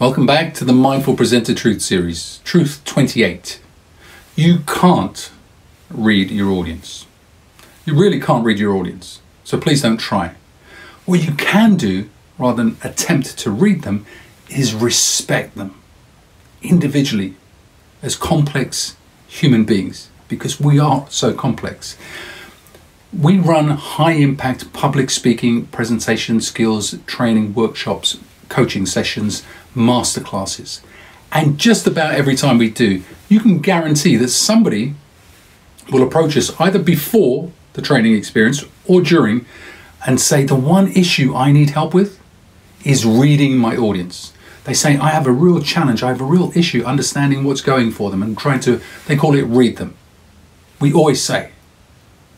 Welcome back to the Mindful Presenter Truth series, Truth 28. You can't read your audience. You really can't read your audience, so please don't try. What you can do, rather than attempt to read them, is respect them individually as complex human beings because we are so complex. We run high impact public speaking, presentation skills, training workshops, coaching sessions, masterclasses. And just about every time we do, you can guarantee that somebody will approach us either before the training experience or during and say, The one issue I need help with is reading my audience. They say, I have a real challenge, I have a real issue understanding what's going for them and trying to, they call it read them. We always say,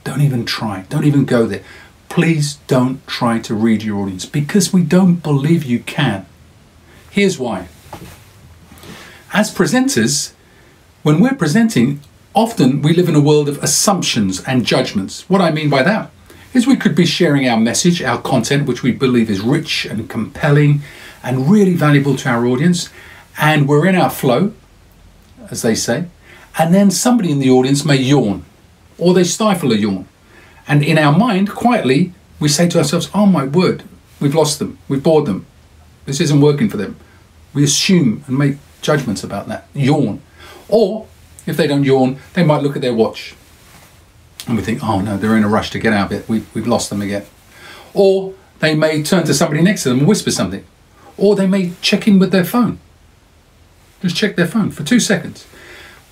don't even try, don't even go there. Please don't try to read your audience because we don't believe you can. Here's why. As presenters, when we're presenting, often we live in a world of assumptions and judgments. What I mean by that is we could be sharing our message, our content, which we believe is rich and compelling and really valuable to our audience, and we're in our flow, as they say, and then somebody in the audience may yawn or they stifle a yawn. And in our mind, quietly, we say to ourselves, Oh my word, we've lost them, we've bored them, this isn't working for them. We assume and make judgments about that. Yawn. Or if they don't yawn, they might look at their watch and we think, oh no, they're in a rush to get out of it. We've, we've lost them again. Or they may turn to somebody next to them and whisper something or they may check in with their phone. Just check their phone for two seconds.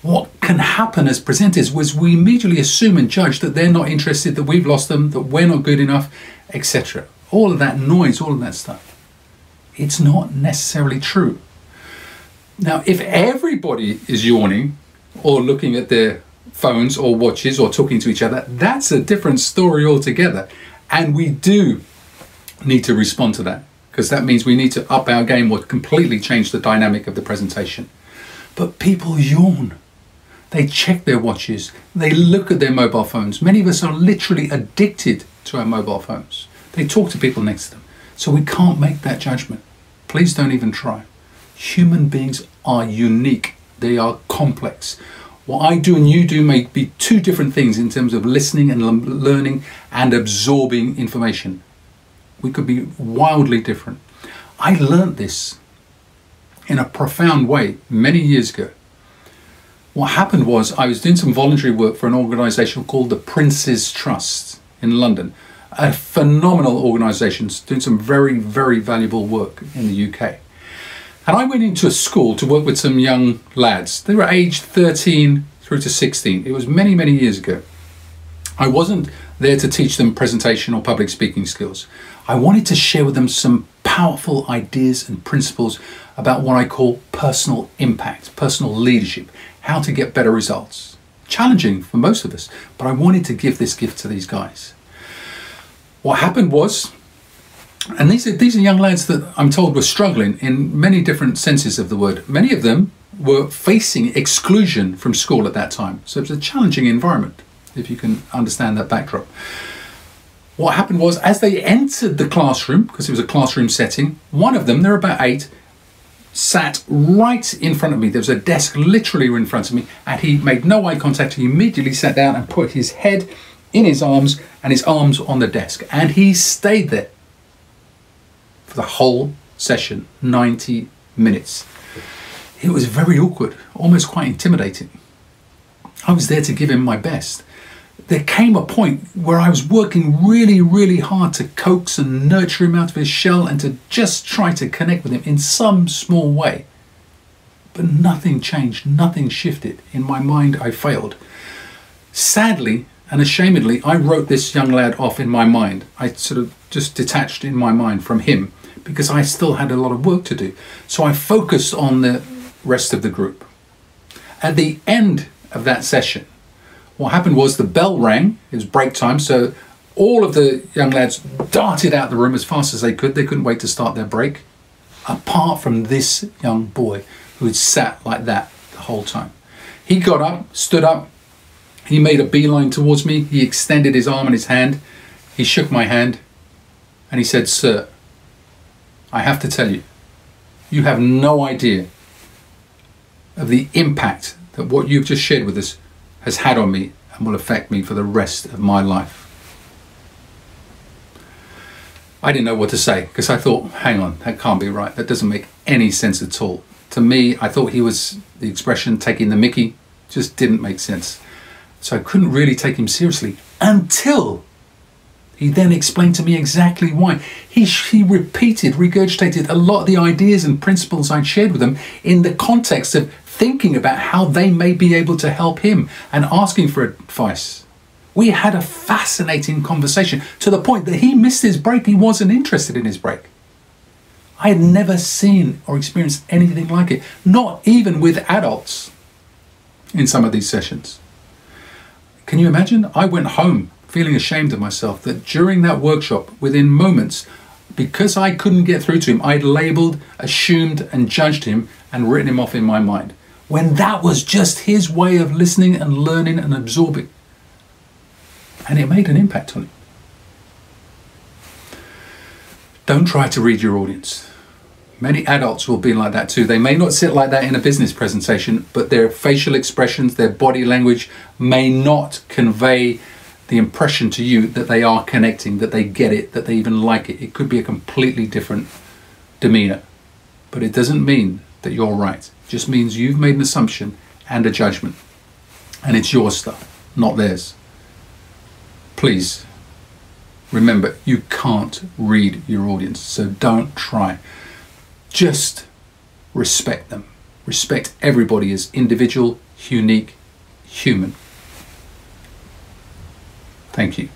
What can happen as presenters was we immediately assume and judge that they're not interested, that we've lost them, that we're not good enough, etc. All of that noise, all of that stuff. It's not necessarily true. Now, if everybody is yawning or looking at their phones or watches or talking to each other, that's a different story altogether. And we do need to respond to that because that means we need to up our game or completely change the dynamic of the presentation. But people yawn. They check their watches. They look at their mobile phones. Many of us are literally addicted to our mobile phones. They talk to people next to them. So we can't make that judgment. Please don't even try. Human beings are unique, they are complex. What I do and you do may be two different things in terms of listening and learning and absorbing information. We could be wildly different. I learned this in a profound way many years ago. What happened was I was doing some voluntary work for an organisation called the Prince's Trust in London, a phenomenal organisation doing some very, very valuable work in the UK. And I went into a school to work with some young lads. They were aged 13 through to 16. It was many, many years ago. I wasn't there to teach them presentation or public speaking skills. I wanted to share with them some powerful ideas and principles about what I call personal impact, personal leadership, how to get better results. Challenging for most of us, but I wanted to give this gift to these guys. What happened was, and these are, these are young lads that I'm told were struggling in many different senses of the word. Many of them were facing exclusion from school at that time. So it was a challenging environment, if you can understand that backdrop what happened was as they entered the classroom, because it was a classroom setting, one of them, there were about eight, sat right in front of me. There was a desk literally in front of me, and he made no eye contact. He immediately sat down and put his head in his arms and his arms on the desk. And he stayed there for the whole session 90 minutes. It was very awkward, almost quite intimidating. I was there to give him my best there came a point where I was working really, really hard to coax and nurture him out of his shell and to just try to connect with him in some small way. But nothing changed, nothing shifted. In my mind, I failed. Sadly and ashamedly, I wrote this young lad off in my mind. I sort of just detached in my mind from him because I still had a lot of work to do. So I focused on the rest of the group. At the end of that session, what happened was the bell rang, it was break time, so all of the young lads darted out the room as fast as they could. They couldn't wait to start their break, apart from this young boy who had sat like that the whole time. He got up, stood up, he made a beeline towards me, he extended his arm and his hand, he shook my hand, and he said, Sir, I have to tell you, You have no idea of the impact that what you've just shared with us has had on me and will affect me for the rest of my life. I didn't know what to say because I thought, hang on, that can't be right. That doesn't make any sense at all. To me, I thought he was the expression taking the mickey, just didn't make sense. So I couldn't really take him seriously until he then explained to me exactly why. He, he repeated, regurgitated a lot of the ideas and principles I'd shared with him in the context of thinking about how they may be able to help him and asking for advice. We had a fascinating conversation to the point that he missed his break. He wasn't interested in his break. I had never seen or experienced anything like it, not even with adults in some of these sessions. Can you imagine? I went home feeling ashamed of myself that during that workshop, within moments, because I couldn't get through to him, I'd labeled, assumed, and judged him and written him off in my mind. When that was just his way of listening and learning and absorbing. And it made an impact on him. Don't try to read your audience. Many adults will be like that too. They may not sit like that in a business presentation, but their facial expressions, their body language may not convey the impression to you that they are connecting, that they get it, that they even like it. It could be a completely different demeanor. But it doesn't mean that you're right. It just means you've made an assumption and a judgment. And it's your stuff, not theirs. Please remember, you can't read your audience, so don't try. Just respect them. Respect everybody as individual, unique, human. Thank you.